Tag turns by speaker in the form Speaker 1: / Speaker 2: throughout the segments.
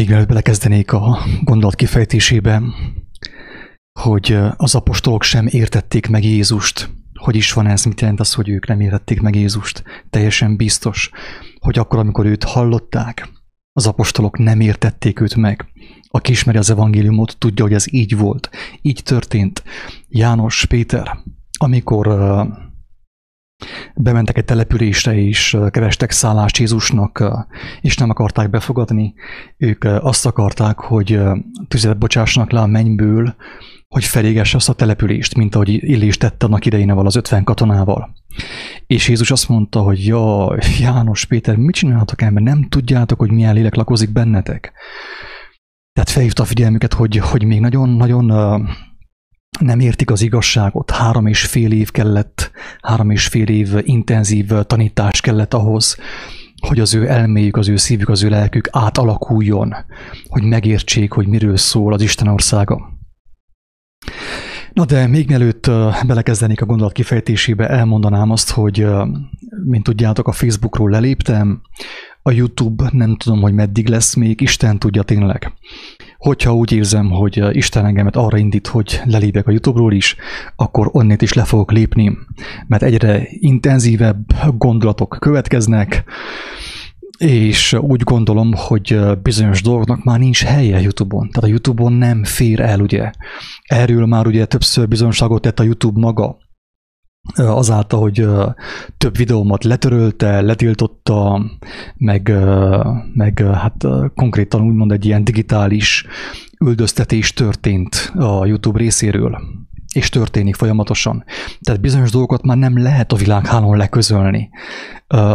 Speaker 1: Még mielőtt belekezdenék a gondolat kifejtésébe, hogy az apostolok sem értették meg Jézust. Hogy is van ez? Mit jelent az, hogy ők nem értették meg Jézust? Teljesen biztos, hogy akkor, amikor őt hallották, az apostolok nem értették őt meg. Aki ismeri az evangéliumot, tudja, hogy ez így volt. Így történt. János, Péter, amikor bementek egy településre, és kerestek szállást Jézusnak, és nem akarták befogadni. Ők azt akarták, hogy tüzet bocsássanak le a mennyből, hogy felégesse azt a települést, mint ahogy Illés tette annak idején az ötven katonával. És Jézus azt mondta, hogy ja, János, Péter, mit csináltok ember? Nem tudjátok, hogy milyen lélek lakozik bennetek? Tehát felhívta a figyelmüket, hogy, hogy még nagyon-nagyon nem értik az igazságot. Három és fél év kellett, három és fél év intenzív tanítás kellett ahhoz, hogy az ő elméjük, az ő szívük, az ő lelkük átalakuljon, hogy megértsék, hogy miről szól az Isten országa. Na de még mielőtt belekezdenék a gondolat kifejtésébe, elmondanám azt, hogy mint tudjátok, a Facebookról leléptem, a YouTube nem tudom, hogy meddig lesz még, Isten tudja tényleg. Hogyha úgy érzem, hogy Isten engemet arra indít, hogy lelépek a YouTube-ról is, akkor onnét is le fogok lépni, mert egyre intenzívebb gondolatok következnek, és úgy gondolom, hogy bizonyos dolgoknak már nincs helye YouTube-on. Tehát a YouTube-on nem fér el, ugye. Erről már ugye többször bizonyosságot tett a YouTube maga, azáltal, hogy több videómat letörölte, letiltotta, meg, meg hát konkrétan úgymond egy ilyen digitális üldöztetés történt a YouTube részéről és történik folyamatosan. Tehát bizonyos dolgokat már nem lehet a világhálón leközölni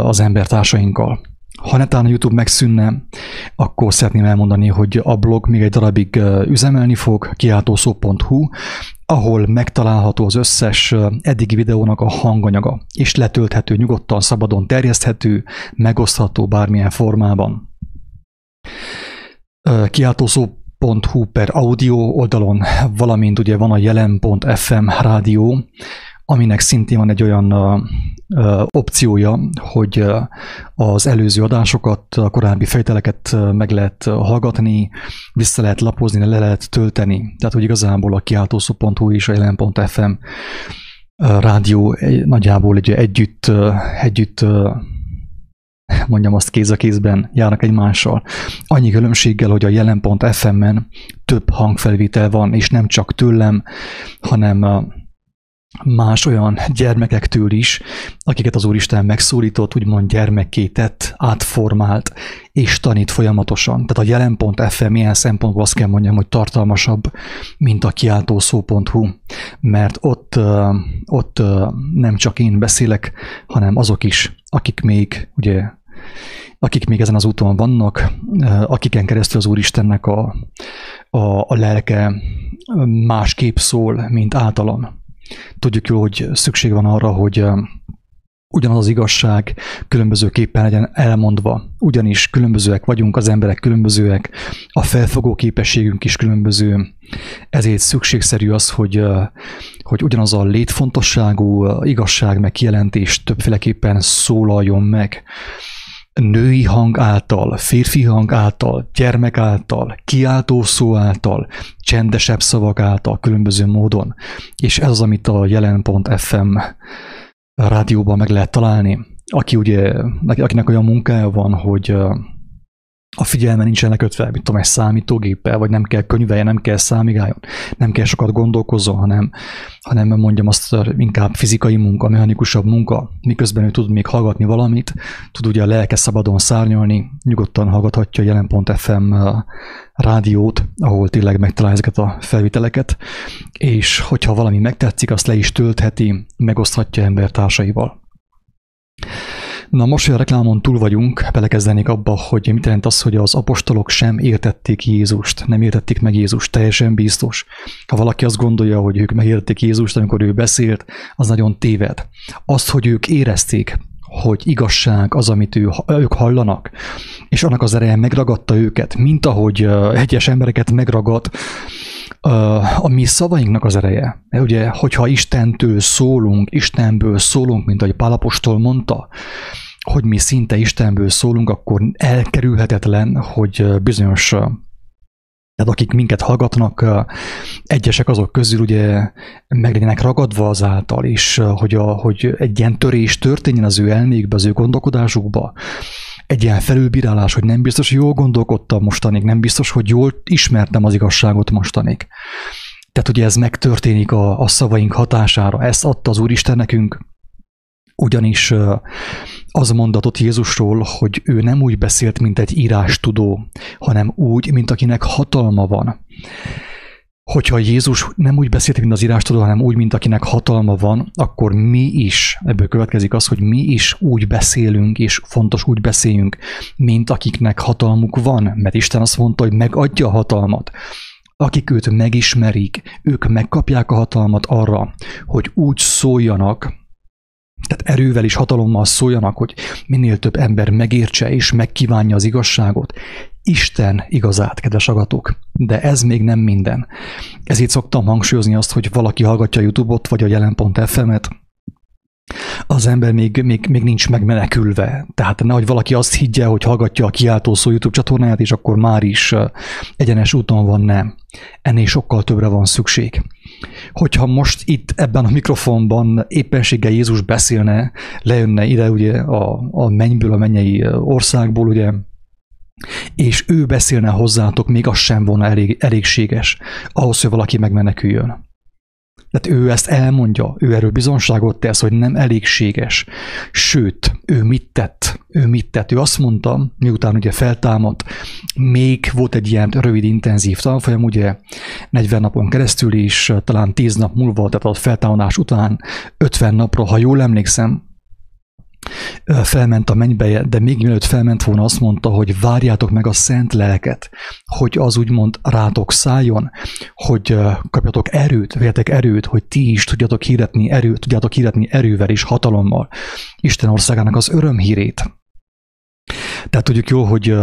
Speaker 1: az embertársainkkal. Ha netán a YouTube megszűnne, akkor szeretném elmondani, hogy a blog még egy darabig üzemelni fog, kiáltószó.hu, ahol megtalálható az összes eddigi videónak a hanganyaga, és letölthető, nyugodtan, szabadon terjeszthető, megosztható bármilyen formában. Kiáltószó.hu per audio oldalon, valamint ugye van a jelen.fm rádió, aminek szintén van egy olyan opciója, hogy az előző adásokat, a korábbi fejteleket meg lehet hallgatni, vissza lehet lapozni, le lehet tölteni. Tehát, hogy igazából a kiáltószó.hu és a jelen.fm rádió nagyjából ugye együtt, együtt mondjam azt kéz a kézben járnak egymással. Annyi különbséggel, hogy a jelen.fm-en több hangfelvétel van, és nem csak tőlem, hanem más olyan gyermekektől is, akiket az Úristen megszólított, úgymond gyermekké tett, átformált és tanít folyamatosan. Tehát a jelen.fm ilyen szempontból azt kell mondjam, hogy tartalmasabb, mint a kiáltószó.hu, mert ott, ott nem csak én beszélek, hanem azok is, akik még ugye akik még ezen az úton vannak, akiken keresztül az Úristennek a, a, a lelke másképp szól, mint általam. Tudjuk jó, hogy szükség van arra, hogy ugyanaz az igazság különbözőképpen legyen elmondva. Ugyanis különbözőek vagyunk, az emberek különbözőek, a felfogó képességünk is különböző, ezért szükségszerű az, hogy, hogy ugyanaz a létfontosságú igazság meg kijelentés többféleképpen szólaljon meg női hang által, férfi hang által, gyermek által, kiáltó szó által, csendesebb szavak által, különböző módon. És ez az, amit a jelen.fm rádióban meg lehet találni. Aki ugye, akinek olyan munkája van, hogy a figyelme nincsen lekötve, mint tudom, egy számítógéppel, vagy nem kell könyvelje, nem kell számigáljon, nem kell sokat gondolkozzon, hanem, hanem mondjam azt inkább fizikai munka, mechanikusabb munka, miközben ő tud még hallgatni valamit, tud ugye a lelke szabadon szárnyalni, nyugodtan hallgathatja a jelen.fm rádiót, ahol tényleg megtalálja ezeket a felviteleket, és hogyha valami megtetszik, azt le is töltheti, megoszthatja embertársaival. Na most, hogy a reklámon túl vagyunk, belekezdenék abba, hogy mit jelent az, hogy az apostolok sem értették Jézust, nem értették meg Jézust, teljesen biztos. Ha valaki azt gondolja, hogy ők megértették Jézust, amikor ő beszélt, az nagyon téved. Azt, hogy ők érezték, hogy igazság az, amit ő, ők hallanak, és annak az ereje megragadta őket, mint ahogy egyes embereket megragad a mi szavainknak az ereje. Mert ugye, hogyha Istentől szólunk, Istenből szólunk, mint ahogy Pálapostól mondta, hogy mi szinte Istenből szólunk, akkor elkerülhetetlen, hogy bizonyos tehát akik minket hallgatnak, egyesek azok közül ugye meg legyenek ragadva azáltal, és hogy, a, hogy egy ilyen törés történjen az ő elmékbe, az ő gondolkodásukba, egy ilyen felülbírálás, hogy nem biztos, hogy jól gondolkodtam mostanig, nem biztos, hogy jól ismertem az igazságot mostanig. Tehát ugye ez megtörténik a, a szavaink hatására, ezt adta az Úristen nekünk, ugyanis az mondatot Jézusról, hogy ő nem úgy beszélt, mint egy írástudó, hanem úgy, mint akinek hatalma van. Hogyha Jézus nem úgy beszélt, mint az írástudó, hanem úgy, mint akinek hatalma van, akkor mi is, ebből következik az, hogy mi is úgy beszélünk, és fontos úgy beszéljünk, mint akiknek hatalmuk van, mert Isten azt mondta, hogy megadja a hatalmat akik őt megismerik, ők megkapják a hatalmat arra, hogy úgy szóljanak, tehát erővel és hatalommal szóljanak, hogy minél több ember megértse és megkívánja az igazságot. Isten igazát, kedves agatok, de ez még nem minden. Ezért szoktam hangsúlyozni azt, hogy valaki hallgatja a YouTube-ot vagy a jelen.fm-et, az ember még, még, még nincs megmenekülve. Tehát nehogy valaki azt higgye, hogy hallgatja a kiáltó szó YouTube csatornáját, és akkor már is egyenes úton van, nem. Ennél sokkal többre van szükség. Hogyha most itt ebben a mikrofonban éppenséggel Jézus beszélne, lejönne ide ugye a, a mennyből, a mennyei országból, ugye, és ő beszélne hozzátok, még az sem volna elég, elégséges ahhoz, hogy valaki megmeneküljön. Tehát ő ezt elmondja, ő erről bizonságot tesz, hogy nem elégséges. Sőt, ő mit tett? Ő mit tett? Ő azt mondta, miután ugye feltámadt, még volt egy ilyen rövid, intenzív tanfolyam, ugye 40 napon keresztül is, talán 10 nap múlva, tehát a feltámadás után 50 napra, ha jól emlékszem, felment a mennybe, de még mielőtt felment volna, azt mondta, hogy várjátok meg a szent lelket, hogy az úgymond rátok szálljon, hogy kapjatok erőt, vegyetek erőt, hogy ti is tudjatok hirdetni erőt, tudjátok hirdetni erővel és hatalommal Isten országának az örömhírét. Tehát tudjuk jól, hogy,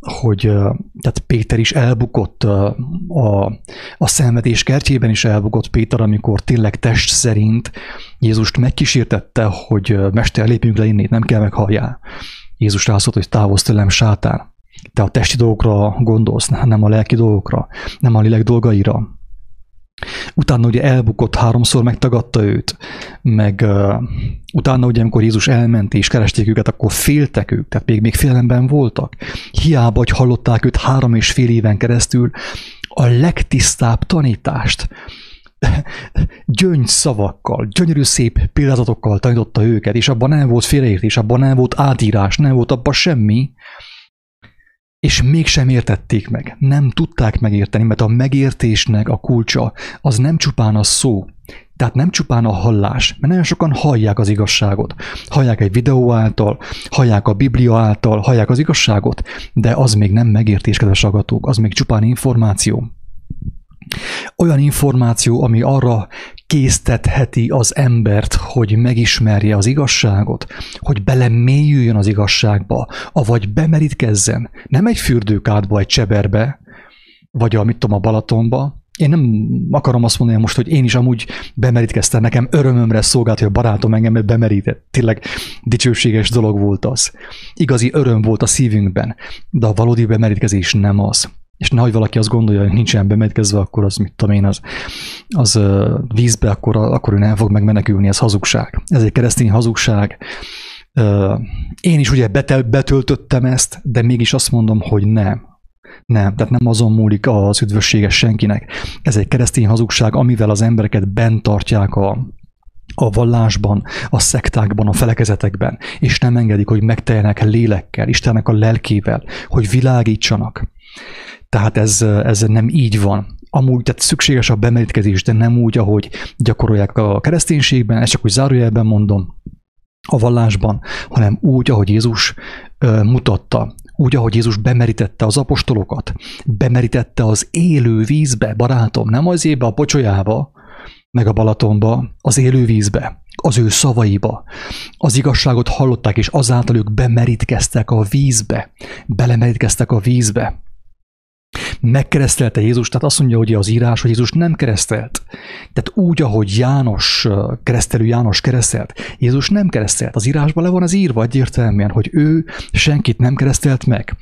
Speaker 1: hogy tehát Péter is elbukott, a, a szenvedés kertjében is elbukott Péter, amikor tényleg test szerint Jézust megkísértette, hogy Mester, lépjünk le innét, nem kell meghalljál. Jézus rászólt, hogy távozz tőlem, sátán. Te a testi dolgokra gondolsz, nem a lelki dolgokra, nem a lélek dolgaira. Utána ugye elbukott, háromszor megtagadta őt, meg uh, utána ugye, amikor Jézus elment és keresték őket, akkor féltek ők, tehát még, még félelemben voltak. Hiába, hogy hallották őt három és fél éven keresztül, a legtisztább tanítást, gyöngy szavakkal, gyönyörű szép példázatokkal tanította őket, és abban nem volt félreértés, abban nem volt átírás, nem volt abban semmi, és mégsem értették meg, nem tudták megérteni, mert a megértésnek a kulcsa az nem csupán a szó, tehát nem csupán a hallás, mert nagyon sokan hallják az igazságot. Hallják egy videó által, hallják a Biblia által, hallják az igazságot, de az még nem megértés, kedves az még csupán információ. Olyan információ, ami arra késztetheti az embert, hogy megismerje az igazságot, hogy belemélyüljön az igazságba, avagy bemerítkezzen, nem egy fürdőkádba, egy cseberbe, vagy a, mit tudom, a Balatonba, én nem akarom azt mondani most, hogy én is amúgy bemerítkeztem, nekem örömömre szolgált, hogy a barátom engem bemerített. Tényleg dicsőséges dolog volt az. Igazi öröm volt a szívünkben, de a valódi bemerítkezés nem az és nehogy valaki azt gondolja, hogy nincsen bemetkezve, akkor az, mit tudom én, az, az vízbe, akkor, akkor ő nem fog megmenekülni, ez hazugság. Ez egy keresztény hazugság. Én is ugye betöltöttem ezt, de mégis azt mondom, hogy nem. Nem, tehát nem azon múlik az üdvösséges senkinek. Ez egy keresztény hazugság, amivel az embereket bent tartják a, a vallásban, a szektákban, a felekezetekben, és nem engedik, hogy megteljenek lélekkel, Istennek a lelkével, hogy világítsanak. Tehát ez, ez nem így van. Amúgy tehát szükséges a bemerítkezés, de nem úgy, ahogy gyakorolják a kereszténységben, ezt csak úgy zárójelben mondom, a vallásban, hanem úgy, ahogy Jézus mutatta, úgy, ahogy Jézus bemerítette az apostolokat, bemerítette az élő vízbe, barátom, nem az ébe a pocsolyába, meg a Balatonba, az élő vízbe, az ő szavaiba. Az igazságot hallották, és azáltal ők bemerítkeztek a vízbe, belemerítkeztek a vízbe. Megkeresztelte Jézus, tehát azt mondja, hogy az írás, hogy Jézus nem keresztelt. Tehát úgy, ahogy János, keresztelő János keresztelt, Jézus nem keresztelt. Az írásban le van az írva egyértelműen, hogy ő senkit nem keresztelt meg.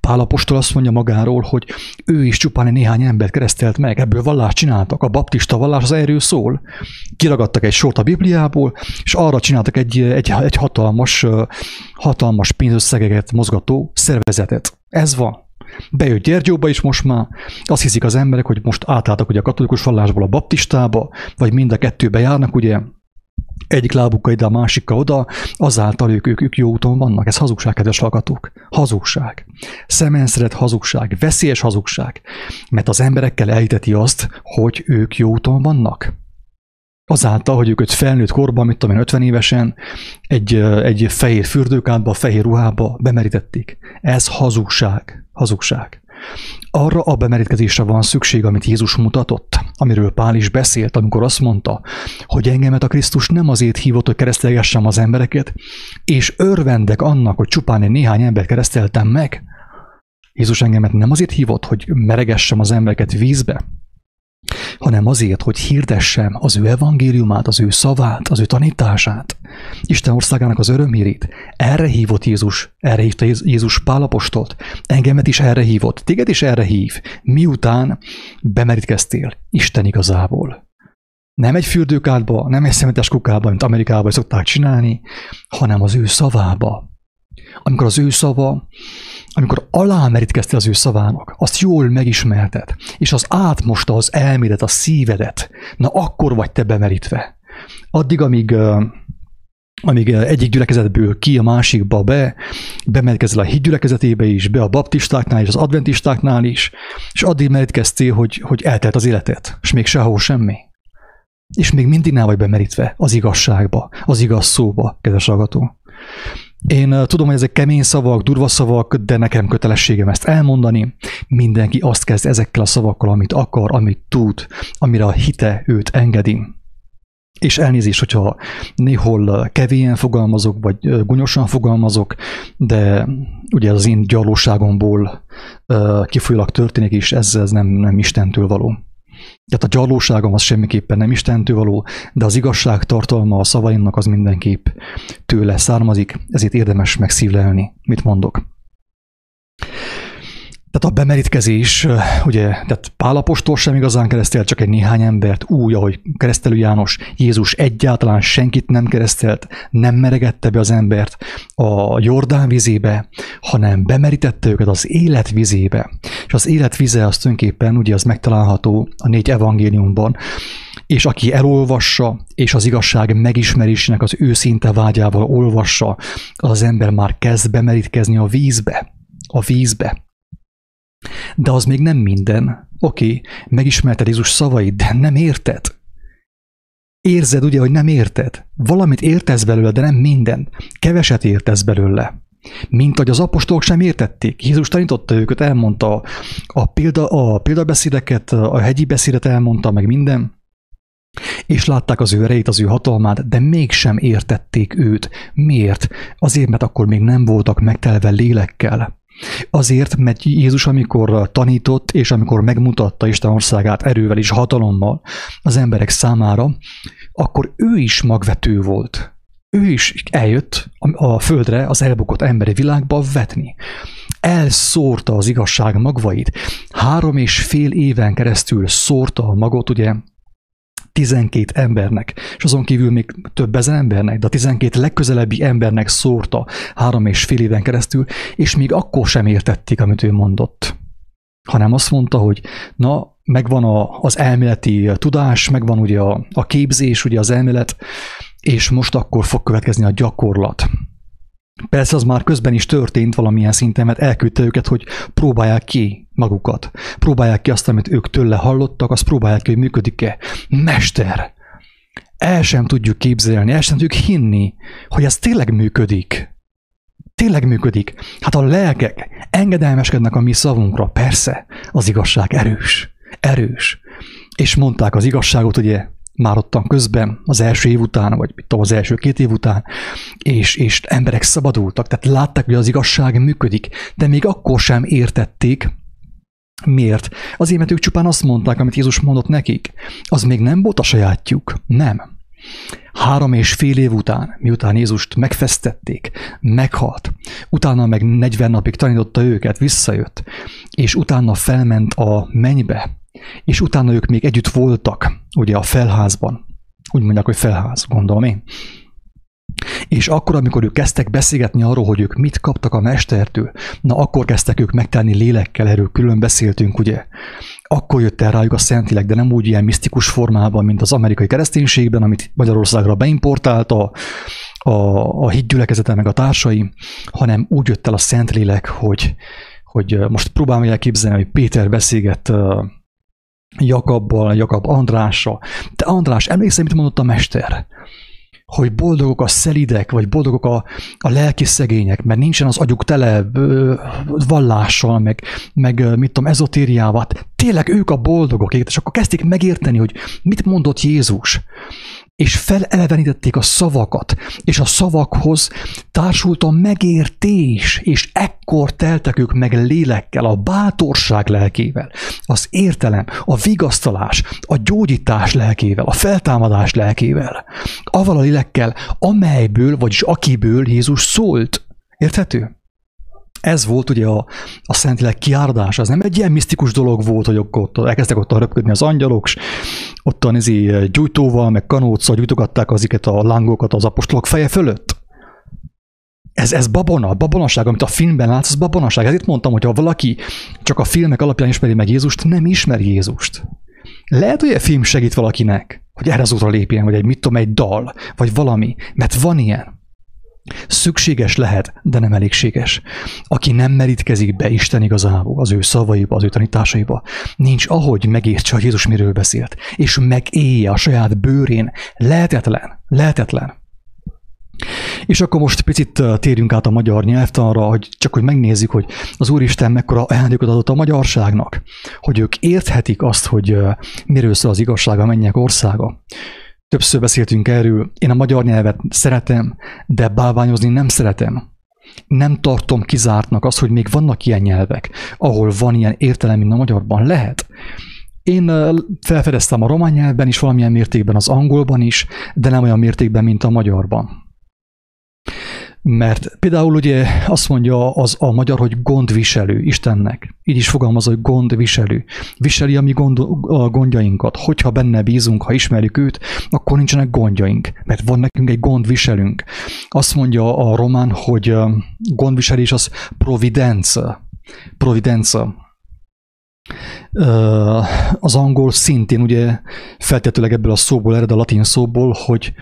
Speaker 1: Pál apostol azt mondja magáról, hogy ő is csupán néhány embert keresztelt meg, ebből vallást csináltak. A baptista vallás az erről szól. Kiragadtak egy sort a Bibliából, és arra csináltak egy, egy, egy hatalmas, hatalmas pénzösszegeket mozgató szervezetet. Ez van. Bejött Gyergyóba is most már, azt hiszik az emberek, hogy most átálltak ugye a katolikus vallásból a baptistába, vagy mind a kettőbe járnak, ugye, egyik lábukkal ide, a másikkal oda, azáltal ők, ők, ők jó úton vannak. Ez hazugság, kedves hallgatók. Hazugság. Szemenszeret hazugság, veszélyes hazugság. Mert az emberekkel elhiteti azt, hogy ők jó úton vannak. Azáltal, hogy őket felnőtt korban, mit tudom én, 50 évesen, egy, egy fehér fürdőkádba, fehér ruhába bemerítették. Ez hazugság. Hazugság. Arra a bemerítkezésre van szükség, amit Jézus mutatott, amiről Pál is beszélt, amikor azt mondta, hogy engemet a Krisztus nem azért hívott, hogy keresztelgessem az embereket, és örvendek annak, hogy csupán egy néhány embert kereszteltem meg. Jézus engemet nem azért hívott, hogy meregessem az embereket vízbe, hanem azért, hogy hirdessem az ő evangéliumát, az ő szavát, az ő tanítását, Isten országának az örömhírét. Erre hívott Jézus, erre hívta Jézus Pálapostolt, engemet is erre hívott, téged is erre hív, miután bemerítkeztél Isten igazából. Nem egy fürdőkádba, nem egy szemetes kukába, mint Amerikában szokták csinálni, hanem az ő szavába. Amikor az ő szava amikor alámerítkeztél az ő szavának, azt jól megismerted, és az átmosta az elmédet, a szívedet, na akkor vagy te bemerítve. Addig, amíg amíg egyik gyülekezetből ki a másikba be, bemerkezel a híd gyülekezetébe is, be a baptistáknál és az adventistáknál is, és addig merítkeztél, hogy, hogy eltelt az életet, és még sehol semmi. És még mindig nem vagy bemerítve az igazságba, az igaz szóba, kedves hallgató. Én tudom, hogy ezek kemény szavak, durva szavak, de nekem kötelességem ezt elmondani. Mindenki azt kezd ezekkel a szavakkal, amit akar, amit tud, amire a hite őt engedi. És elnézést, hogyha néhol kevén fogalmazok, vagy gonyosan fogalmazok, de ugye az én gyarlóságomból kifolyólag történik, és ez, ez nem, nem Istentől való. Tehát a gyarlóságom az semmiképpen nem Istentől való, de az igazság tartalma a szavaimnak az mindenképp tőle származik, ezért érdemes megszívlelni, mit mondok. Tehát a bemerítkezés, ugye, tehát Pálapostól sem igazán keresztelt, csak egy néhány embert, úgy, ahogy keresztelő János, Jézus egyáltalán senkit nem keresztelt, nem meregette be az embert a Jordán vizébe, hanem bemerítette őket az élet vizébe. És az élet vize az tulajdonképpen, ugye az megtalálható a négy evangéliumban, és aki elolvassa, és az igazság megismerésének az őszinte vágyával olvassa, az ember már kezd bemerítkezni a vízbe. A vízbe. De az még nem minden. Oké, megismerted Jézus szavait, de nem érted. Érzed ugye, hogy nem érted. Valamit értesz belőle, de nem minden. Keveset értesz belőle. Mint hogy az apostolok sem értették. Jézus tanította őket, elmondta a, példa, a példabeszédeket, a hegyi beszédet elmondta, meg minden. És látták az ő erejét, az ő hatalmát, de mégsem értették őt. Miért? Azért, mert akkor még nem voltak megtelve lélekkel. Azért, mert Jézus amikor tanított, és amikor megmutatta Isten országát erővel és hatalommal az emberek számára, akkor ő is magvető volt. Ő is eljött a földre, az elbukott emberi világba vetni. Elszórta az igazság magvait. Három és fél éven keresztül szórta a magot, ugye 12 embernek, és azon kívül még több ezer embernek, de a 12 legközelebbi embernek szórta három és fél éven keresztül, és még akkor sem értették, amit ő mondott. Hanem azt mondta, hogy na, megvan a, az elméleti tudás, megvan ugye a, a képzés, ugye az elmélet, és most akkor fog következni a gyakorlat. Persze az már közben is történt valamilyen szinten, mert elküldte őket, hogy próbálják ki magukat. Próbálják ki azt, amit ők tőle hallottak, azt próbálják ki, hogy működik-e. Mester! El sem tudjuk képzelni, el sem tudjuk hinni, hogy ez tényleg működik. Tényleg működik. Hát a lelkek engedelmeskednek a mi szavunkra. Persze, az igazság erős. Erős. És mondták az igazságot, ugye, már ottan közben, az első év után, vagy mit tudom, az első két év után, és, és emberek szabadultak, tehát látták, hogy az igazság működik, de még akkor sem értették, Miért? Azért, mert ők csupán azt mondták, amit Jézus mondott nekik. Az még nem volt a sajátjuk. Nem. Három és fél év után, miután Jézust megfesztették, meghalt, utána meg 40 napig tanította őket, visszajött, és utána felment a mennybe, és utána ők még együtt voltak, ugye a felházban. Úgy mondják, hogy felház, gondolom én. És akkor, amikor ők kezdtek beszélgetni arról, hogy ők mit kaptak a mestertől, na akkor kezdtek ők megtenni lélekkel, erről külön beszéltünk, ugye? Akkor jött el rájuk a Szentileg, de nem úgy ilyen misztikus formában, mint az amerikai kereszténységben, amit Magyarországra beimportálta a, a hitgyülekezete meg a társai, hanem úgy jött el a Szentlélek, hogy, hogy most próbálom elképzelni, hogy Péter beszélget Jakabbal, Jakab Andrással. Te András, emlékszel, mit mondott a mester? Hogy boldogok a szelidek, vagy boldogok a, a lelki szegények, mert nincsen az agyuk tele vallással, meg, meg mit tudom, ezotériával. Tényleg ők a boldogok, és akkor kezdték megérteni, hogy mit mondott Jézus és felelevenítették a szavakat, és a szavakhoz társult a megértés, és ekkor teltek ők meg lélekkel, a bátorság lelkével, az értelem, a vigasztalás, a gyógyítás lelkével, a feltámadás lelkével, avval a lélekkel, amelyből, vagyis akiből Jézus szólt. Érthető? ez volt ugye a, a Szentlélek kiáradás, az nem egy ilyen misztikus dolog volt, hogy ott elkezdtek ott röpködni az angyalok, és ottan izé gyújtóval, meg kanóccal gyújtogatták aziket a lángokat az apostolok feje fölött. Ez, ez babona, babonaság, amit a filmben látsz, az babonaság. Ezért mondtam, hogy ha valaki csak a filmek alapján ismeri meg Jézust, nem ismeri Jézust. Lehet, hogy a film segít valakinek, hogy erre az útra lépjen, vagy egy mit tudom, egy dal, vagy valami, mert van ilyen. Szükséges lehet, de nem elégséges. Aki nem merítkezik be Isten igazából, az ő szavaiba, az ő tanításaiba, nincs ahogy megértse, hogy Jézus miről beszélt, és megélje a saját bőrén. Lehetetlen, lehetetlen. És akkor most picit térjünk át a magyar nyelvtanra, hogy csak hogy megnézzük, hogy az Úristen mekkora ajándékot adott a magyarságnak, hogy ők érthetik azt, hogy miről szól az igazság a mennyek országa. Többször beszéltünk erről, én a magyar nyelvet szeretem, de bálványozni nem szeretem. Nem tartom kizártnak az, hogy még vannak ilyen nyelvek, ahol van ilyen értelem, mint a magyarban. Lehet. Én felfedeztem a román nyelvben is, valamilyen mértékben az angolban is, de nem olyan mértékben, mint a magyarban. Mert például ugye azt mondja az a magyar, hogy gondviselő Istennek. Így is fogalmaz, hogy gondviselő. Viseli a mi gond, a gondjainkat. Hogyha benne bízunk, ha ismerjük őt, akkor nincsenek gondjaink, mert van nekünk egy gondviselünk. Azt mondja a román, hogy gondviselés az providence. Providence. Az angol szintén ugye feltetőleg ebből a szóból ered a latin szóból, hogy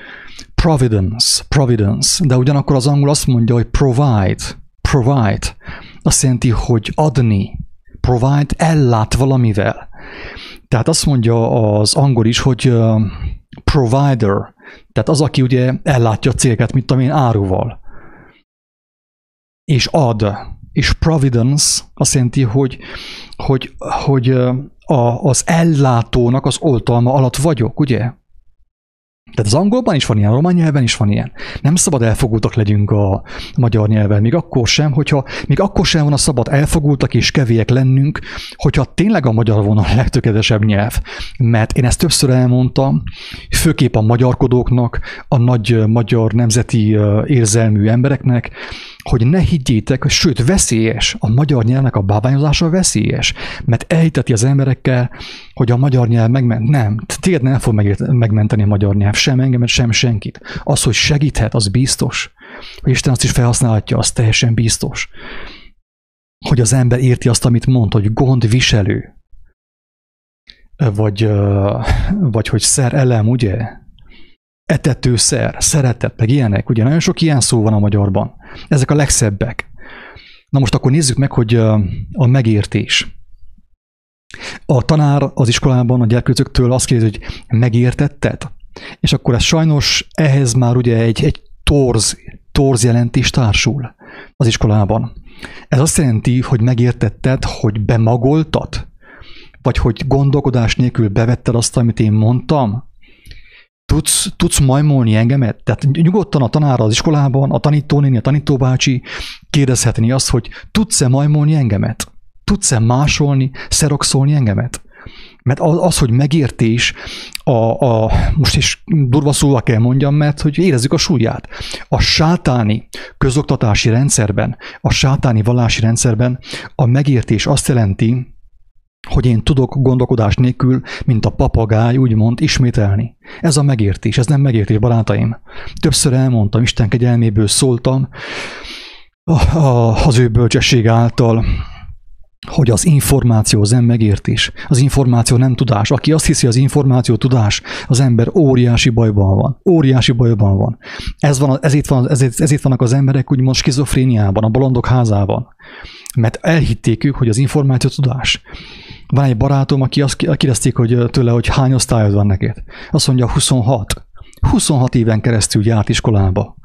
Speaker 1: providence, providence, de ugyanakkor az angol azt mondja, hogy provide, provide, azt jelenti, hogy adni, provide, ellát valamivel. Tehát azt mondja az angol is, hogy provider, tehát az, aki ugye ellátja a cégeket, mint amilyen áruval. És ad. És providence azt jelenti, hogy, hogy, hogy a, az ellátónak az oltalma alatt vagyok, ugye? Tehát az angolban is van ilyen, a román nyelven is van ilyen. Nem szabad elfogultak legyünk a magyar nyelven, még akkor sem, hogyha, még akkor sem van a szabad elfogultak és kevélyek lennünk, hogyha tényleg a magyar volna a legtökéletesebb nyelv. Mert én ezt többször elmondtam, főképp a magyarkodóknak, a nagy magyar nemzeti érzelmű embereknek, hogy ne higgyétek, hogy sőt veszélyes, a magyar nyelvnek a bábányozása veszélyes, mert elhiteti az emberekkel, hogy a magyar nyelv megment. Nem, téged nem fog megmenteni a magyar nyelv, sem engemet, sem senkit. Az, hogy segíthet, az biztos. Hogy Isten azt is felhasználhatja, az teljesen biztos. Hogy az ember érti azt, amit mond, hogy gondviselő. Vagy, vagy hogy szer elem, ugye? etetőszer, szeretet, meg ilyenek. Ugye nagyon sok ilyen szó van a magyarban. Ezek a legszebbek. Na most akkor nézzük meg, hogy a megértés. A tanár az iskolában a gyerkőcöktől azt kérdezi, hogy megértetted? És akkor ez sajnos ehhez már ugye egy, egy torz, torz jelentés társul az iskolában. Ez azt jelenti, hogy megértetted, hogy bemagoltad? Vagy hogy gondolkodás nélkül bevetted azt, amit én mondtam? Tudsz, tudsz majmolni engemet? Tehát nyugodtan a tanára az iskolában, a tanítónéni, a tanítóbácsi kérdezhetni azt, hogy tudsz-e majmolni engemet? Tudsz-e másolni, szerokszolni engemet? Mert az, hogy megértés, a, a, most is durva szóval kell mondjam, mert hogy érezzük a súlyát. A sátáni közoktatási rendszerben, a sátáni vallási rendszerben a megértés azt jelenti, hogy én tudok gondolkodás nélkül, mint a papagáj, úgymond ismételni. Ez a megértés, ez nem megértés, barátaim. Többször elmondtam, Isten kegyelméből szóltam, az ő bölcsesség által, hogy az információ az nem megértés, az információ nem tudás. Aki azt hiszi, az információ tudás, az ember óriási bajban van. Óriási bajban van. Ez van, ezért, van, ezért, ezért vannak az emberek úgymond skizofréniában, a bolondok házában. Mert elhitték ők, hogy az információ tudás. Van egy barátom, aki azt kérdezték hogy tőle, hogy hány osztályod van neked. Azt mondja, 26. 26 éven keresztül járt iskolába.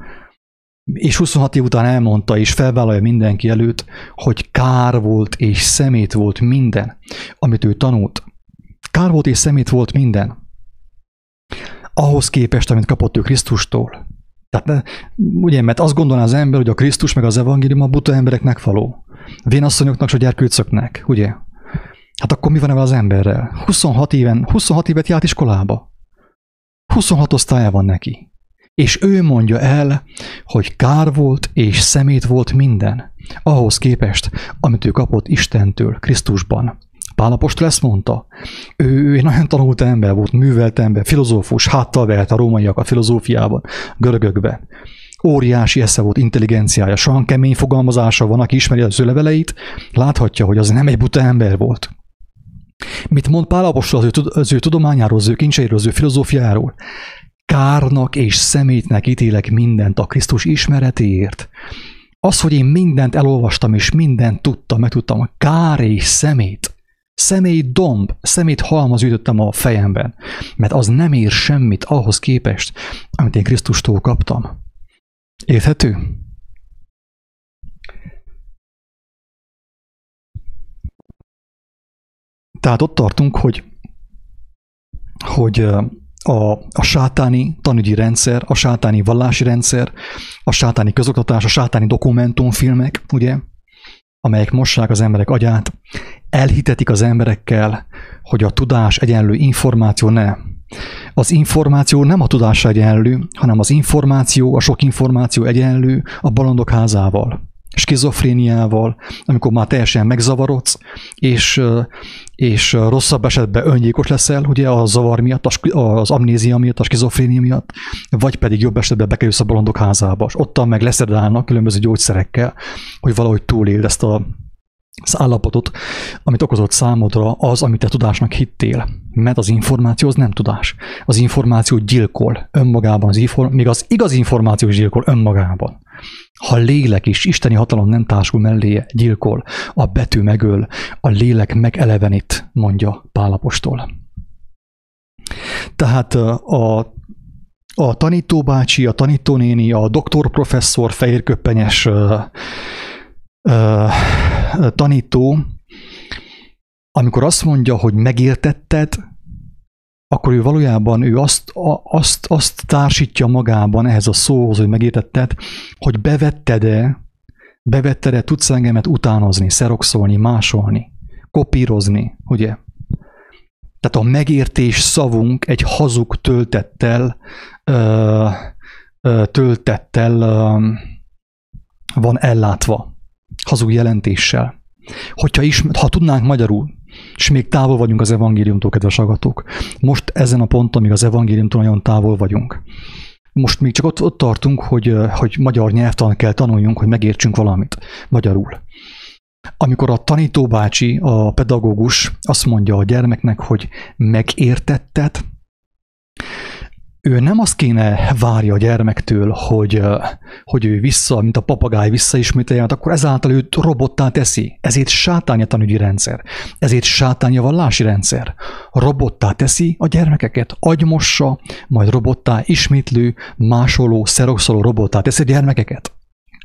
Speaker 1: És 26 év után elmondta, és felvállalja mindenki előtt, hogy kár volt és szemét volt minden, amit ő tanult. Kár volt és szemét volt minden. Ahhoz képest, amit kapott ő Krisztustól. Tehát, ugye, mert azt gondolná az ember, hogy a Krisztus meg az evangélium a buta embereknek való. Vénasszonyoknak és a gyerkőcöknek, ugye? Hát akkor mi van ebben az emberrel? 26 éven, 26 évet járt iskolába. 26 osztálya van neki. És ő mondja el, hogy kár volt és szemét volt minden, ahhoz képest, amit ő kapott Istentől, Krisztusban. Pálapostól ezt mondta. Ő, ő egy nagyon tanult ember volt, művelt ember, filozófus, háttal vert a rómaiakat filozófiában, görögökbe. Óriási esze volt, intelligenciája, sohan kemény fogalmazása van, aki ismeri az ő leveleit, láthatja, hogy az nem egy buta ember volt. Mit mond Pál Apostol az ő, az ő tudományáról, az ő kincseiről, az ő filozófiáról? Kárnak és szemétnek ítélek mindent a Krisztus ismeretéért. Az, hogy én mindent elolvastam, és mindent tudtam, megtudtam, kár és szemét. Szemét domb, szemét halmaz ütöttem a fejemben, mert az nem ér semmit ahhoz képest, amit én Krisztustól kaptam. Érthető? Tehát ott tartunk, hogy, hogy a, a sátáni tanügyi rendszer, a sátáni vallási rendszer, a sátáni közoktatás, a sátáni dokumentumfilmek, ugye, amelyek mossák az emberek agyát, elhitetik az emberekkel, hogy a tudás egyenlő információ ne. Az információ nem a tudásra egyenlő, hanem az információ, a sok információ egyenlő a balondok házával skizofréniával, amikor már teljesen megzavarodsz, és, és rosszabb esetben öngyilkos leszel, ugye a zavar miatt, az amnézia miatt, a skizofrénia miatt, vagy pedig jobb esetben bekerülsz a bolondok házába, és ottan meg leszedálnak különböző gyógyszerekkel, hogy valahogy túléld ezt a az állapotot, amit okozott számodra az, amit te tudásnak hittél. Mert az információ az nem tudás. Az információ gyilkol önmagában, az inform- még az igaz információ is gyilkol önmagában. Ha lélek is isteni hatalom nem társul mellé, gyilkol, a betű megöl, a lélek megelevenít, mondja Pálapostól. Tehát a, a tanítóbácsi, a tanítónéni, a doktorprofesszor, fehérköppenyes tanító, amikor azt mondja, hogy megértetted, akkor ő valójában ő azt, azt, azt társítja magában ehhez a szóhoz, hogy megértetted, hogy bevetted-e, bevetted-e, tudsz engemet utánozni, szerokszolni, másolni, kopírozni, ugye? Tehát a megértés szavunk egy hazug töltettel, ö, ö, töltettel ö, van ellátva hazug jelentéssel. Hogyha is, ha tudnánk magyarul, és még távol vagyunk az evangéliumtól, kedves agatók. Most ezen a ponton még az evangéliumtól nagyon távol vagyunk. Most még csak ott, ott tartunk, hogy, hogy magyar nyelvtan kell tanuljunk, hogy megértsünk valamit magyarul. Amikor a tanítóbácsi, a pedagógus azt mondja a gyermeknek, hogy megértetted, ő nem azt kéne várja a gyermektől, hogy, hogy ő vissza, mint a papagáj visszaismételje, hát akkor ezáltal őt robottá teszi. Ezért sátánya tanügyi rendszer. Ezért sátánya vallási rendszer. Robottá teszi a gyermekeket. Agymossa, majd robottá ismétlő, másoló, szerokszoló robottá teszi a gyermekeket.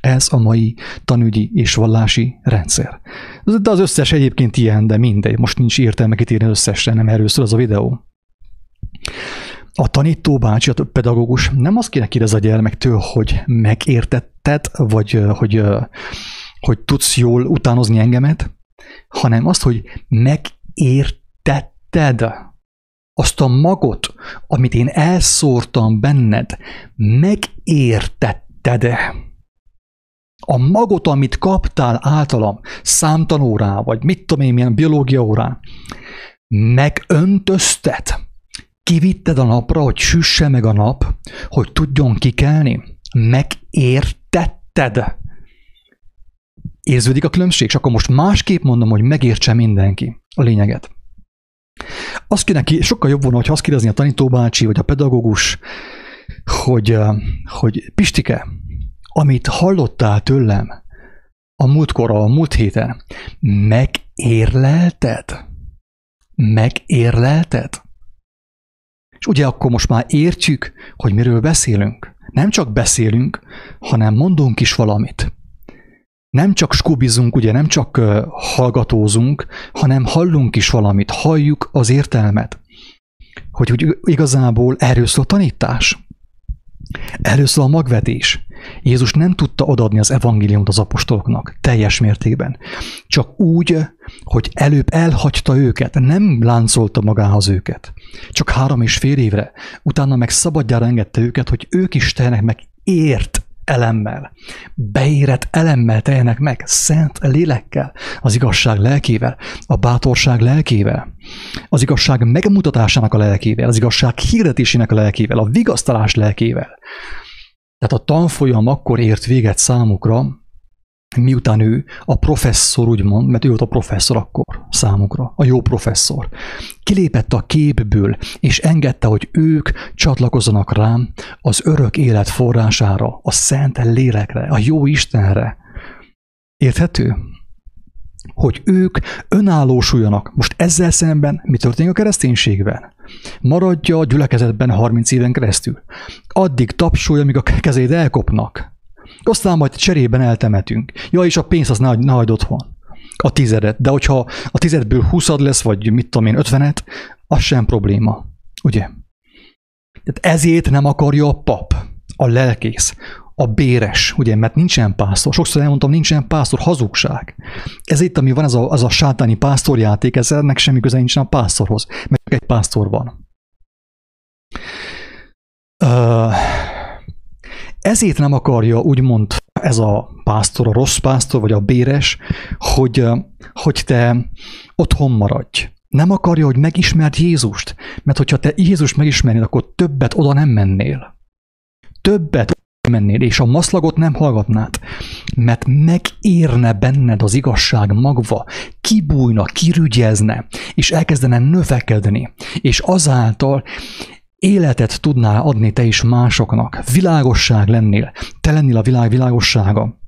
Speaker 1: Ez a mai tanügyi és vallási rendszer. De az összes egyébként ilyen, de mindegy. Most nincs értelme kitérni összesre, nem erről szól az a videó a tanító bácsi, a pedagógus nem azt kéne kérdez a gyermektől, hogy megértetted, vagy hogy, hogy tudsz jól utánozni engemet, hanem azt, hogy megértetted azt a magot, amit én elszórtam benned, megértetted a magot, amit kaptál általam, számtanórá, vagy mit tudom én, milyen biológia órán, megöntözted, kivitted a napra, hogy süsse meg a nap, hogy tudjon kikelni, megértetted. Érződik a különbség, és akkor most másképp mondom, hogy megértse mindenki a lényeget. Azt kéne ki, sokkal jobb volna, hogy azt kérdezni a tanítóbácsi, vagy a pedagógus, hogy, hogy Pistike, amit hallottál tőlem a múltkor, a múlt héten, megérlelted? Megérlelted? És ugye akkor most már értjük, hogy miről beszélünk. Nem csak beszélünk, hanem mondunk is valamit. Nem csak skubizunk, ugye nem csak hallgatózunk, hanem hallunk is valamit, halljuk az értelmet. Hogy, hogy igazából erről szól a tanítás. Először a magvetés. Jézus nem tudta odaadni az evangéliumot az apostoloknak teljes mértékben. Csak úgy, hogy előbb elhagyta őket, nem láncolta magához őket. Csak három és fél évre, utána meg szabadjára engedte őket, hogy ők is tehenek meg ért elemmel, beérett elemmel teljenek meg, szent lélekkel, az igazság lelkével, a bátorság lelkével, az igazság megmutatásának a lelkével, az igazság hirdetésének a lelkével, a vigasztalás lelkével. Tehát a tanfolyam akkor ért véget számukra, miután ő a professzor, úgymond, mert ő volt a professzor akkor számukra, a jó professzor, kilépett a képből, és engedte, hogy ők csatlakozzanak rám az örök élet forrására, a szent lélekre, a jó Istenre. Érthető? Hogy ők önállósuljanak. Most ezzel szemben mi történik a kereszténységben? Maradja a gyülekezetben 30 éven keresztül. Addig tapsolja, amíg a kezét elkopnak aztán majd cserében eltemetünk. Ja, és a pénz az ne, ne hagyd otthon. A tizedet. De hogyha a tizedből húszad lesz, vagy mit tudom én, ötvenet, az sem probléma. Ugye? Tehát ezért nem akarja a pap, a lelkész, a béres, ugye, mert nincsen pásztor. Sokszor elmondtam, nincsen pásztor, hazugság. Ez itt, ami van, az a, az a sátáni pásztorjáték, ez ennek semmi köze nincsen a pásztorhoz, mert egy pásztor van. Uh, ezért nem akarja úgymond ez a pásztor, a rossz pásztor, vagy a béres, hogy, hogy te otthon maradj. Nem akarja, hogy megismerd Jézust, mert hogyha te Jézus megismernéd, akkor többet oda nem mennél. Többet mennél, és a maszlagot nem hallgatnád, mert megérne benned az igazság magva, kibújna, kirügyezne, és elkezdene növekedni, és azáltal életet tudnál adni te is másoknak, világosság lennél, te lennél a világ világossága.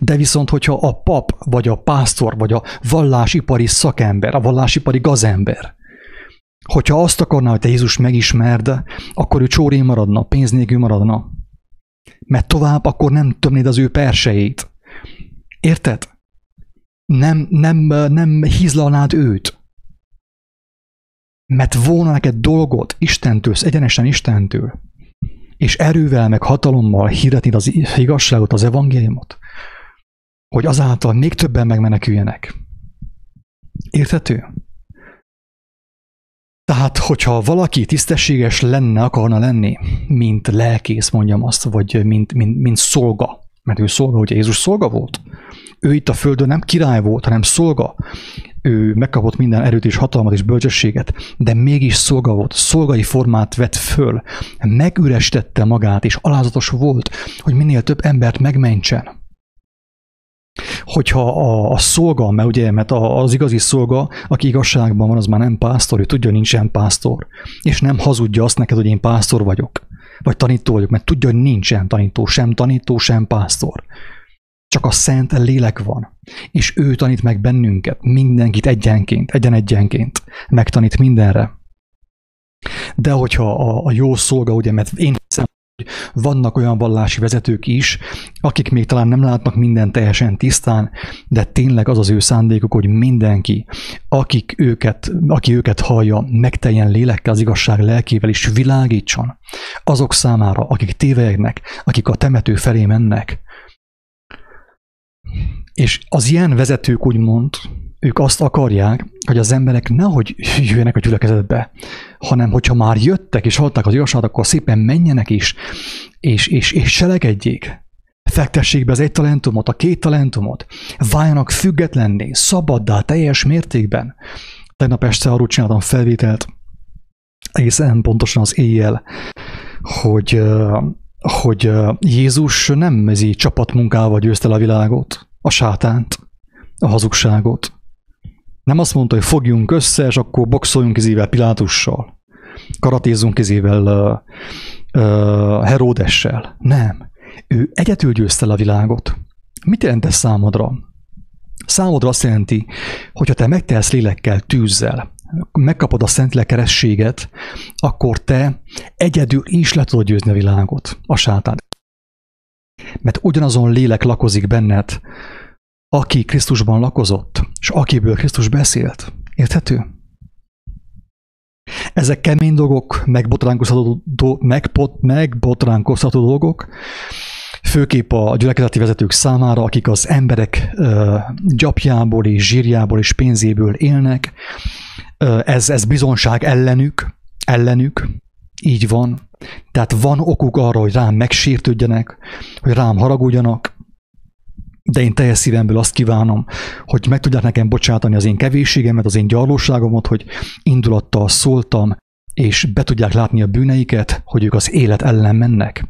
Speaker 1: De viszont, hogyha a pap, vagy a pásztor, vagy a vallásipari szakember, a vallásipari gazember, hogyha azt akarná, hogy te Jézus megismerd, akkor ő csóré maradna, pénz nélkül maradna. Mert tovább akkor nem tömnéd az ő perseit. Érted? Nem, nem, nem hízlalnád őt mert volna neked dolgot Istentől, egyenesen Istentől, és erővel, meg hatalommal hirdetni az igazságot, az evangéliumot, hogy azáltal még többen megmeneküljenek. Érthető? Tehát, hogyha valaki tisztességes lenne, akarna lenni, mint lelkész, mondjam azt, vagy mint, mint, mint szolga, mert ő szolga, hogy Jézus szolga volt. Ő itt a földön nem király volt, hanem szolga. Ő megkapott minden erőt és hatalmat és bölcsességet, de mégis szolga volt, szolgai formát vett föl, megürestette magát, és alázatos volt, hogy minél több embert megmentsen. Hogyha a, a szolga, mert ugye, mert az igazi szolga, aki igazságban van, az már nem pásztor, ő tudja, nincsen pásztor, és nem hazudja azt neked, hogy én pásztor vagyok, vagy tanító vagyok, mert tudja, hogy nincsen tanító, sem tanító, sem pásztor. Csak a szent lélek van, és ő tanít meg bennünket, mindenkit egyenként, egyen-egyenként, megtanít mindenre. De hogyha a, a jó szolga, ugye, mert én hiszem, hogy vannak olyan vallási vezetők is, akik még talán nem látnak minden teljesen tisztán, de tényleg az az ő szándékuk, hogy mindenki, akik őket, aki őket hallja, megteljen lélekkel, az igazság lelkével is világítson. Azok számára, akik tévegnek, akik a temető felé mennek, És az ilyen vezetők úgymond, ők azt akarják, hogy az emberek nehogy jöjjenek a gyülekezetbe, hanem hogyha már jöttek és hallották az igazságot, akkor szépen menjenek is, és, és, és cselekedjék. Fektessék be az egy talentumot, a két talentumot, váljanak függetlenné, szabaddá, teljes mértékben. Tegnap este arról csináltam felvételt, egészen pontosan az éjjel, hogy, hogy Jézus nem ezi csapatmunkával győzte a világot, a sátánt, a hazugságot. Nem azt mondta, hogy fogjunk össze, és akkor boxoljunk izével Pilátussal, karatézzunk izével uh, Heródessel. Nem. Ő egyetül győzte a világot. Mit jelent ez számodra? Számodra azt jelenti, hogyha te megtelsz lélekkel, tűzzel, megkapod a szent kerességet, akkor te egyedül is le tudod győzni a világot, a sátán. Mert ugyanazon lélek lakozik benned, aki Krisztusban lakozott, és akiből Krisztus beszélt. Érthető? Ezek kemény dolgok, megbotránkozható, megpot, megbotránkozható dolgok, főképp a gyülekezeti vezetők számára, akik az emberek gyapjából és zsírjából és pénzéből élnek. Ez, ez bizonság ellenük, ellenük, így van. Tehát van okuk arra, hogy rám megsértődjenek, hogy rám haragudjanak, de én teljes szívemből azt kívánom, hogy meg tudják nekem bocsátani az én kevésségemet, az én gyarlóságomat, hogy indulattal szóltam, és be tudják látni a bűneiket, hogy ők az élet ellen mennek.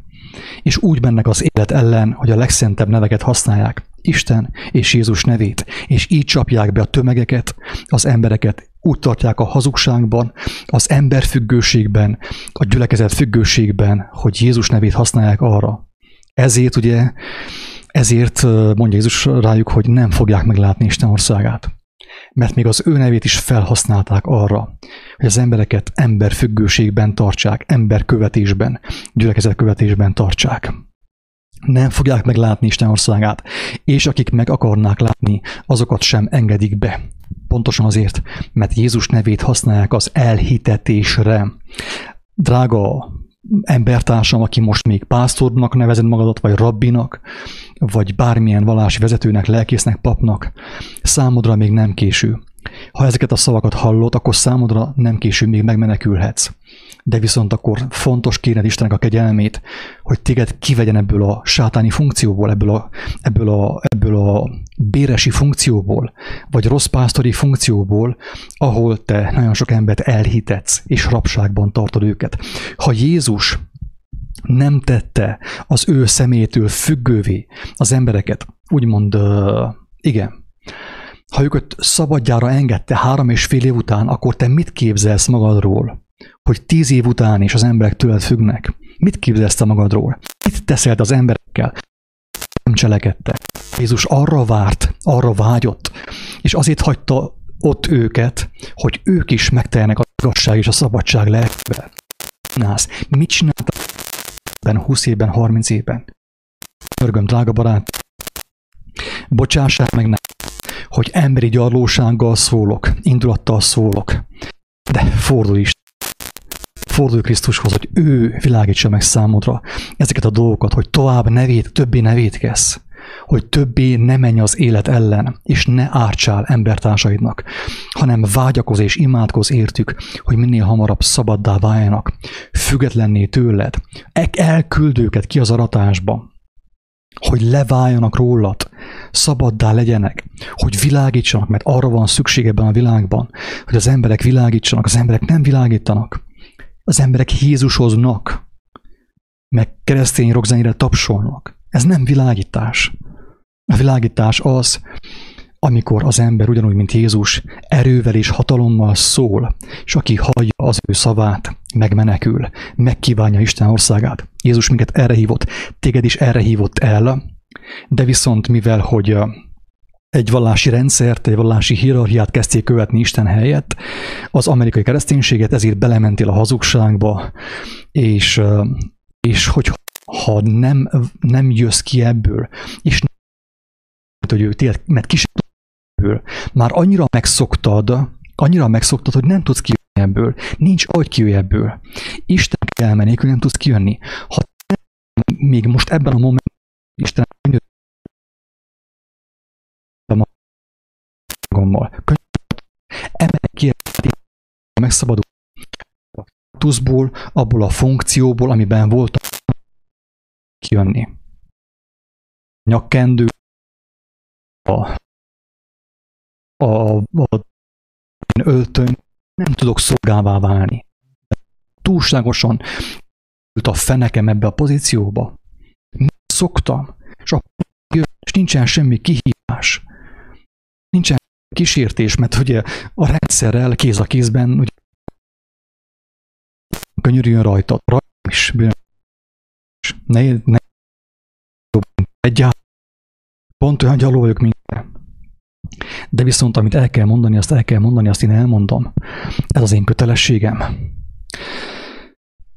Speaker 1: És úgy mennek az élet ellen, hogy a legszentebb neveket használják, Isten és Jézus nevét, és így csapják be a tömegeket, az embereket, úgy tartják a hazugságban, az emberfüggőségben, a gyülekezet függőségben, hogy Jézus nevét használják arra. Ezért ugye ezért mondja Jézus rájuk, hogy nem fogják meglátni Isten országát. Mert még az ő nevét is felhasználták arra, hogy az embereket emberfüggőségben tartsák, emberkövetésben, gyülekezetkövetésben tartsák. Nem fogják meglátni Isten országát, és akik meg akarnák látni, azokat sem engedik be. Pontosan azért, mert Jézus nevét használják az elhitetésre. Drága embertársam, aki most még pásztornak nevezed magadat, vagy rabbinak, vagy bármilyen vallási vezetőnek, lelkésznek, papnak, számodra még nem késő. Ha ezeket a szavakat hallod, akkor számodra nem késő, még megmenekülhetsz. De viszont akkor fontos kérned Istennek a kegyelmét, hogy téged kivegyen ebből a sátáni funkcióból, ebből a, ebből a, ebből a béresi funkcióból, vagy rossz pásztori funkcióból, ahol te nagyon sok embert elhitetsz, és rabságban tartod őket. Ha Jézus nem tette az ő szemétől függővé az embereket, úgymond, igen, ha őket szabadjára engedte három és fél év után, akkor te mit képzelsz magadról? Hogy tíz év után is az emberek tőled függnek. Mit képzelsz te magadról? Mit teszel az emberekkel? Nem cselekedte. Jézus arra várt, arra vágyott, és azért hagyta ott őket, hogy ők is megteljenek a igazság és a szabadság lelkével. Nász, mit csináltak 20 évben, 30 évben? Örgöm, drága barát, bocsássák meg nem hogy emberi gyarlósággal szólok, indulattal szólok, de fordulj is. Fordulj Krisztushoz, hogy ő világítsa meg számodra ezeket a dolgokat, hogy tovább nevét, többé nevét kesz, hogy többé ne menj az élet ellen, és ne ártsál embertársaidnak, hanem vágyakoz és imádkoz értük, hogy minél hamarabb szabaddá váljanak, függetlenné tőled, elküld őket ki az aratásba, hogy leváljanak rólad, szabaddá legyenek, hogy világítsanak, mert arra van szükség ebben a világban, hogy az emberek világítsanak, az emberek nem világítanak. Az emberek Jézushoznak, meg keresztény rogzenére tapsolnak. Ez nem világítás. A világítás az, amikor az ember ugyanúgy, mint Jézus, erővel és hatalommal szól, és aki hallja az ő szavát, megmenekül, megkívánja Isten országát. Jézus minket erre hívott, téged is erre hívott el, de viszont mivel, hogy egy vallási rendszert, egy vallási hierarchiát kezdték követni Isten helyett, az amerikai kereszténységet, ezért belementél a hazugságba, és, és hogy ha nem, nem jössz ki ebből, és nem, hogy ő tényleg, mert kis ebből, már annyira megszoktad, annyira megszoktad, hogy nem tudsz kijönni ebből. Nincs ahogy kijöjj ebből. Isten menni, nem tudsz kijönni. Ha még most ebben a momentben Isten igazságommal. Emelj ki megszabadul tuszból, abból a funkcióból, amiben voltam kijönni. Nyakkendő, a, a, a öltöny, nem tudok szolgává válni. Túlságosan ült a fenekem ebbe a pozícióba. Szoktam, és, a, és nincsen semmi kihívás. Nincsen kísértés, mert ugye a rendszerrel kéz a kézben ugye, könyörüljön rajta, rajta is, ne, ne egyáltalán pont olyan gyaló vagyok, mint de viszont amit el kell mondani, azt el kell mondani, azt én elmondom. Ez az én kötelességem.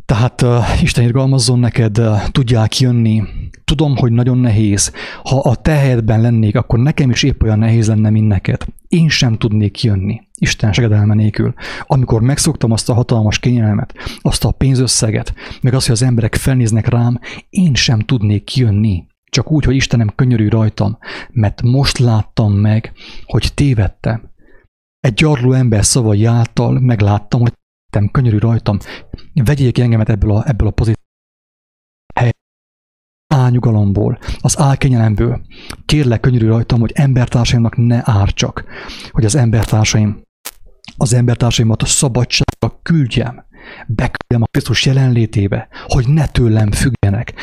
Speaker 1: Tehát uh, Isten irgalmazzon neked, uh, tudják jönni. Tudom, hogy nagyon nehéz. Ha a te helyedben lennék, akkor nekem is épp olyan nehéz lenne, mint neked. Én sem tudnék jönni, Isten segedelme nélkül. Amikor megszoktam azt a hatalmas kényelmet, azt a pénzösszeget, meg azt, hogy az emberek felnéznek rám, én sem tudnék jönni. Csak úgy, hogy Istenem könyörű rajtam, mert most láttam meg, hogy tévedtem. Egy gyarló ember szavai által megláttam, hogy tettem, könyörű rajtam, vegyék engemet ebből a, ebből a pozícióból álnyugalomból, az álkenyelemből. Kérlek, könyörű rajtam, hogy embertársaimnak ne ártsak, hogy az embertársaim, az embertársaimat a szabadságra küldjem, beküldjem a Krisztus jelenlétébe, hogy ne tőlem függjenek,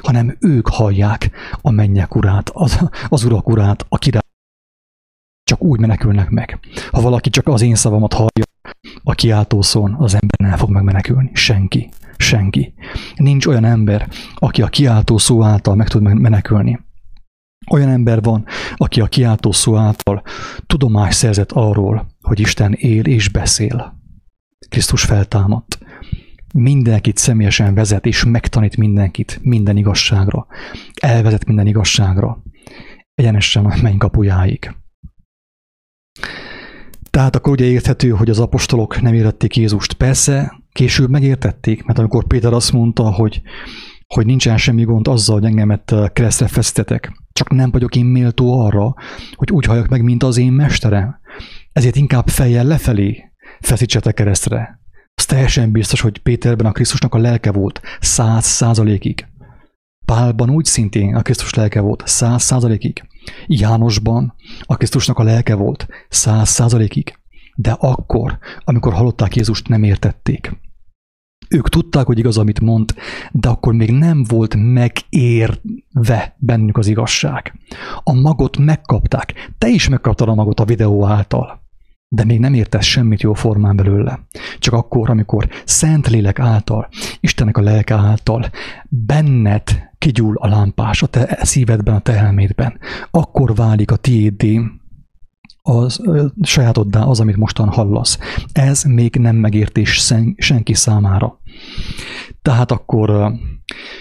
Speaker 1: hanem ők hallják a mennyek urát, az, az urak urát, a király csak úgy menekülnek meg. Ha valaki csak az én szavamat hallja, a kiáltó szón, az ember nem fog megmenekülni. Senki. Senki. Nincs olyan ember, aki a kiáltó szó által meg tud menekülni. Olyan ember van, aki a kiáltó szó által tudomás szerzett arról, hogy Isten él és beszél. Krisztus feltámadt. Mindenkit személyesen vezet és megtanít mindenkit minden igazságra. Elvezet minden igazságra. Egyenesen a menny kapujáig. Tehát akkor ugye érthető, hogy az apostolok nem értették Jézust. Persze, később megértették, mert amikor Péter azt mondta, hogy, hogy nincsen semmi gond azzal, hogy engemet uh, keresztre fesztetek, csak nem vagyok én méltó arra, hogy úgy halljak meg, mint az én mesterem. Ezért inkább fejjel lefelé feszítsetek keresztre. Az teljesen biztos, hogy Péterben a Krisztusnak a lelke volt száz százalékig. Pálban úgy szintén a Krisztus lelke volt száz százalékig. Jánosban a Krisztusnak a lelke volt száz százalékig. De akkor, amikor hallották Jézust, nem értették. Ők tudták, hogy igaz, amit mond, de akkor még nem volt megérve bennük az igazság. A magot megkapták. Te is megkaptad a magot a videó által. De még nem értesz semmit jó formán belőle. Csak akkor, amikor Szent Lélek által, Istennek a lelke által benned kigyúl a lámpás a te szívedben, a te elmédben, akkor válik a tiéddé az sajátoddá az, amit mostan hallasz. Ez még nem megértés senki számára. Tehát akkor,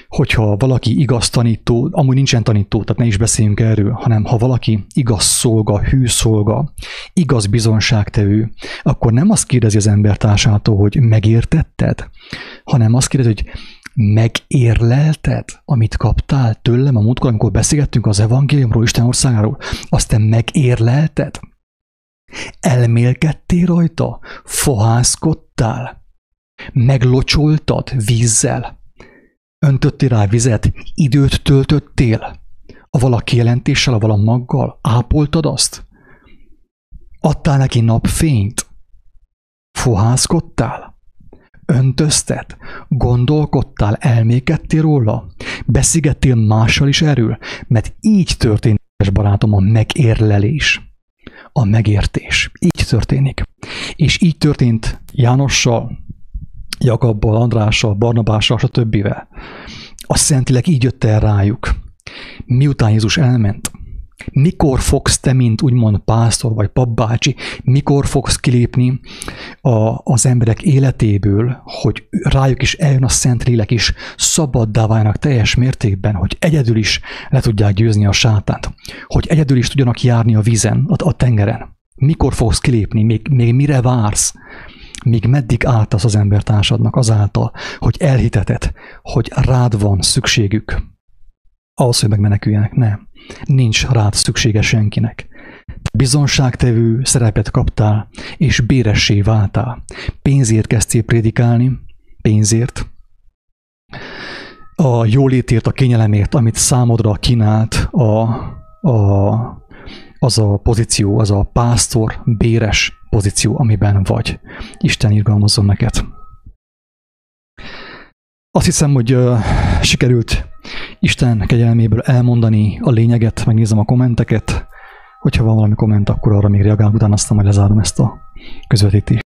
Speaker 1: hogyha valaki igaz tanító, amúgy nincsen tanító, tehát ne is beszéljünk erről, hanem ha valaki igaz szolga, hű szolga, igaz bizonságtevő, akkor nem azt kérdezi az embertársától, hogy megértetted, hanem azt kérdezi, hogy megérlelted, amit kaptál tőlem a múltkor, amikor beszélgettünk az evangéliumról, Isten országáról, azt te megérlelted? Elmélkedtél rajta? Fohászkodtál? Meglocsoltad vízzel? Öntöttél rá vizet? Időt töltöttél? A vala kijelentéssel, a vala maggal? Ápoltad azt? Adtál neki napfényt? Fohászkodtál? Öntöztet? Gondolkodtál, elmékedtél róla? Beszélgettél mással is erről? Mert így történt, barátom, a megérlelés a megértés. Így történik. És így történt Jánossal, Jakabbal, Andrással, Barnabással, stb. A Szentileg így jött el rájuk. Miután Jézus elment, mikor fogsz te, mint úgymond pásztor vagy papbácsi, mikor fogsz kilépni a, az emberek életéből, hogy rájuk is eljön a Szent Lélek is, szabaddá váljanak teljes mértékben, hogy egyedül is le tudják győzni a sátánt, hogy egyedül is tudjanak járni a vízen, a, a tengeren. Mikor fogsz kilépni, még, még mire vársz? Míg meddig álltasz az embertársadnak azáltal, hogy elhiteted, hogy rád van szükségük, ahhoz, hogy megmeneküljenek. Nem. Nincs rád szüksége senkinek. Bizonságtevő szerepet kaptál, és béressé váltál. Pénzért kezdtél prédikálni, pénzért. A jólétért, a kényelemért, amit számodra kínált a, a, az a pozíció, az a pásztor, béres pozíció, amiben vagy. Isten irgalmazzon neked. Azt hiszem, hogy uh, sikerült Isten kegyelméből elmondani a lényeget, megnézem a kommenteket. Hogyha van valami komment, akkor arra még reagálunk, utána aztán majd lezárom ezt a közvetítést.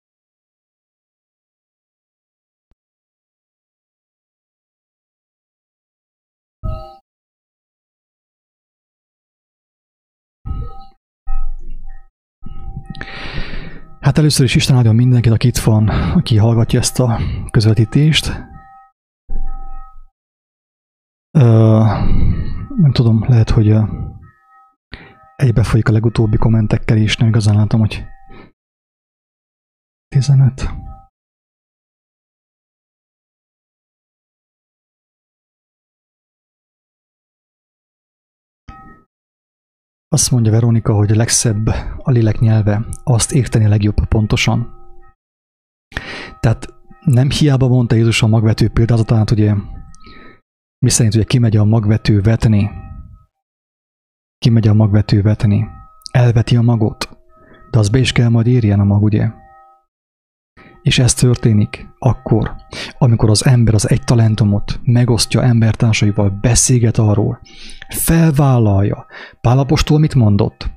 Speaker 1: Hát először is Isten áldjon mindenkit, aki itt van, aki hallgatja ezt a közvetítést. Uh, nem tudom, lehet, hogy egybefolyik a legutóbbi kommentekkel is, nem igazán látom, hogy 15. Azt mondja Veronika, hogy a legszebb a lélek nyelve, azt érteni legjobb pontosan. Tehát nem hiába mondta Jézus a magvető példázatát, ugye, mi szerint ugye kimegy a magvető vetni, kimegy a magvető vetni, elveti a magot, de az be is kell majd érjen a mag, ugye? És ez történik akkor, amikor az ember az egy talentumot megosztja embertársaival, beszélget arról, felvállalja. Pálapostól mit mondott?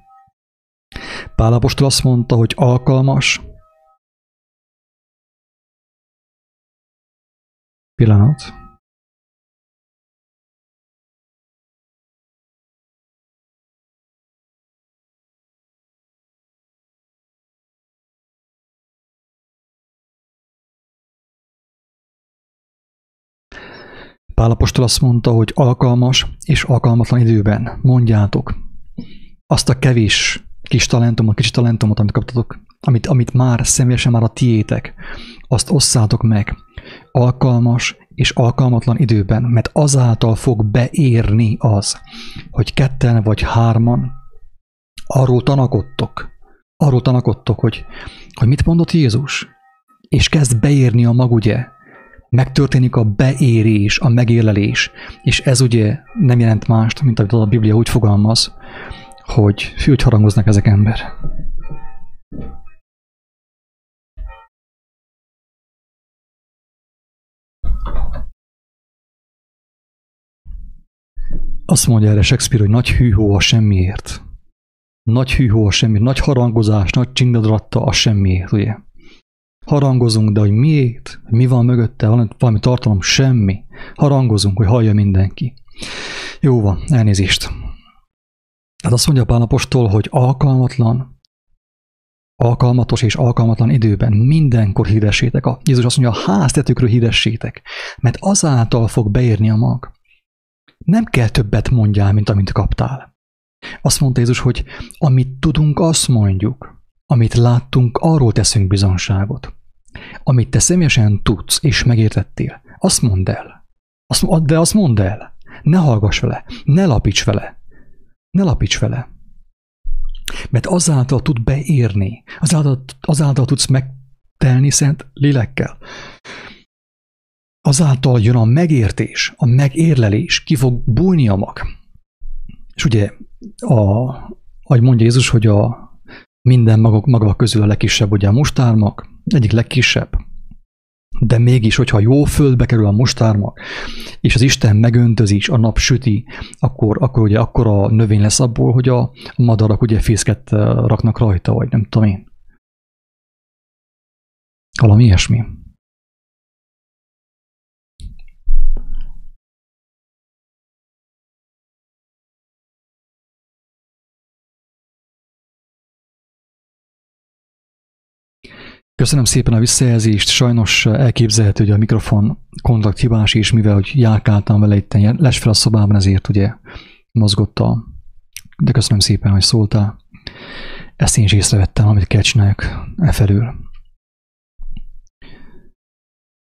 Speaker 1: Pálapostól azt mondta, hogy alkalmas, pillanat, Pálapostól azt mondta, hogy alkalmas és alkalmatlan időben mondjátok azt a kevés kis talentumot, kis talentumot, amit kaptatok, amit, amit már személyesen már a tiétek, azt osszátok meg alkalmas és alkalmatlan időben, mert azáltal fog beérni az, hogy ketten vagy hárman arról tanakodtok, arról tanakodtok, hogy, hogy mit mondott Jézus, és kezd beérni a mag, ugye, megtörténik a beérés, a megélelés, és ez ugye nem jelent mást, mint amit a Biblia úgy fogalmaz, hogy fű, hogy harangoznak ezek ember. Azt mondja erre Shakespeare, hogy nagy hűhó a semmiért. Nagy hűhó a semmiért, nagy harangozás, nagy csingadratta a semmiért, ugye? Harangozunk, de hogy miért, mi van mögötte, valami tartalom, semmi. Harangozunk, hogy hallja mindenki. Jó van, elnézést. Hát azt mondja Pálapostól, hogy alkalmatlan, alkalmatos és alkalmatlan időben mindenkor híressétek. A Jézus azt mondja, a háztetőkről híressétek, mert azáltal fog beérni a mag. Nem kell többet mondjál, mint amit kaptál. Azt mondta Jézus, hogy amit tudunk, azt mondjuk. Amit láttunk, arról teszünk bizonságot. Amit te személyesen tudsz és megértettél, azt mondd el. Azt, de azt mondd el. Ne hallgass vele, ne lapíts vele. Ne lapíts vele. Mert azáltal tud beérni, azáltal, azáltal tudsz megtelni szent lélekkel. Azáltal jön a megértés, a megérlelés, ki fog bújni a mag. És ugye, a, ahogy mondja Jézus, hogy a minden magok, magak közül a legkisebb ugye a mustármak, egyik legkisebb. De mégis, hogyha jó földbe kerül a mustármak, és az Isten megöntözi, és a nap süti, akkor, akkor ugye akkor a növény lesz abból, hogy a madarak ugye fészket eh, raknak rajta, vagy nem tudom én. Valami ilyesmi. Köszönöm szépen a visszajelzést. Sajnos elképzelhető, hogy a mikrofon kontakt hibás, és mivel hogy járkáltam vele itt les fel a szobában, ezért ugye mozgott a... De köszönöm szépen, hogy szóltál. Ezt én is észrevettem, amit kell csináljak e felül.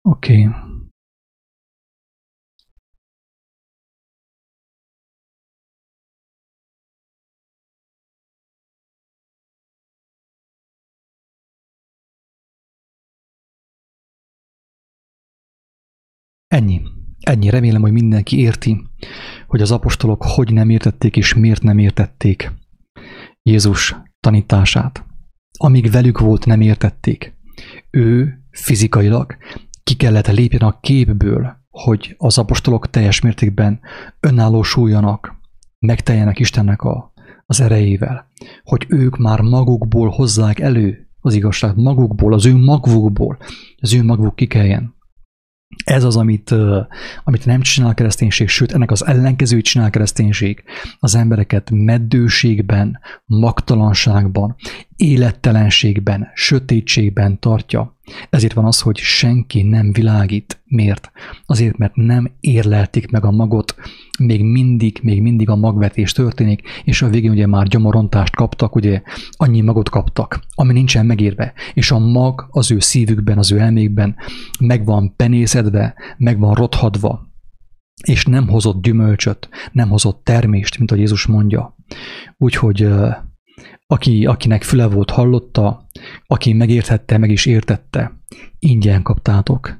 Speaker 1: Oké. Okay. Ennyi remélem, hogy mindenki érti, hogy az apostolok hogy nem értették és miért nem értették Jézus tanítását. Amíg velük volt, nem értették. Ő fizikailag ki kellett lépjen a képből, hogy az apostolok teljes mértékben önállósuljanak, megteljenek Istennek a, az erejével, hogy ők már magukból hozzák elő az igazságot, magukból, az ő magvukból, az ő magvuk kikeljen. Ez az, amit, amit nem csinál a kereszténység, sőt, ennek az ellenkezőit csinál a kereszténység. Az embereket meddőségben, magtalanságban, élettelenségben, sötétségben tartja. Ezért van az, hogy senki nem világít. Miért? Azért, mert nem érlelték meg a magot, még mindig, még mindig a magvetés történik, és a végén ugye már gyomorontást kaptak, ugye annyi magot kaptak, ami nincsen megírve, és a mag az ő szívükben, az ő elmékben meg van penészedve, meg van rothadva, és nem hozott gyümölcsöt, nem hozott termést, mint ahogy Jézus mondja. Úgyhogy aki, akinek füle volt, hallotta, aki megérthette, meg is értette, ingyen kaptátok,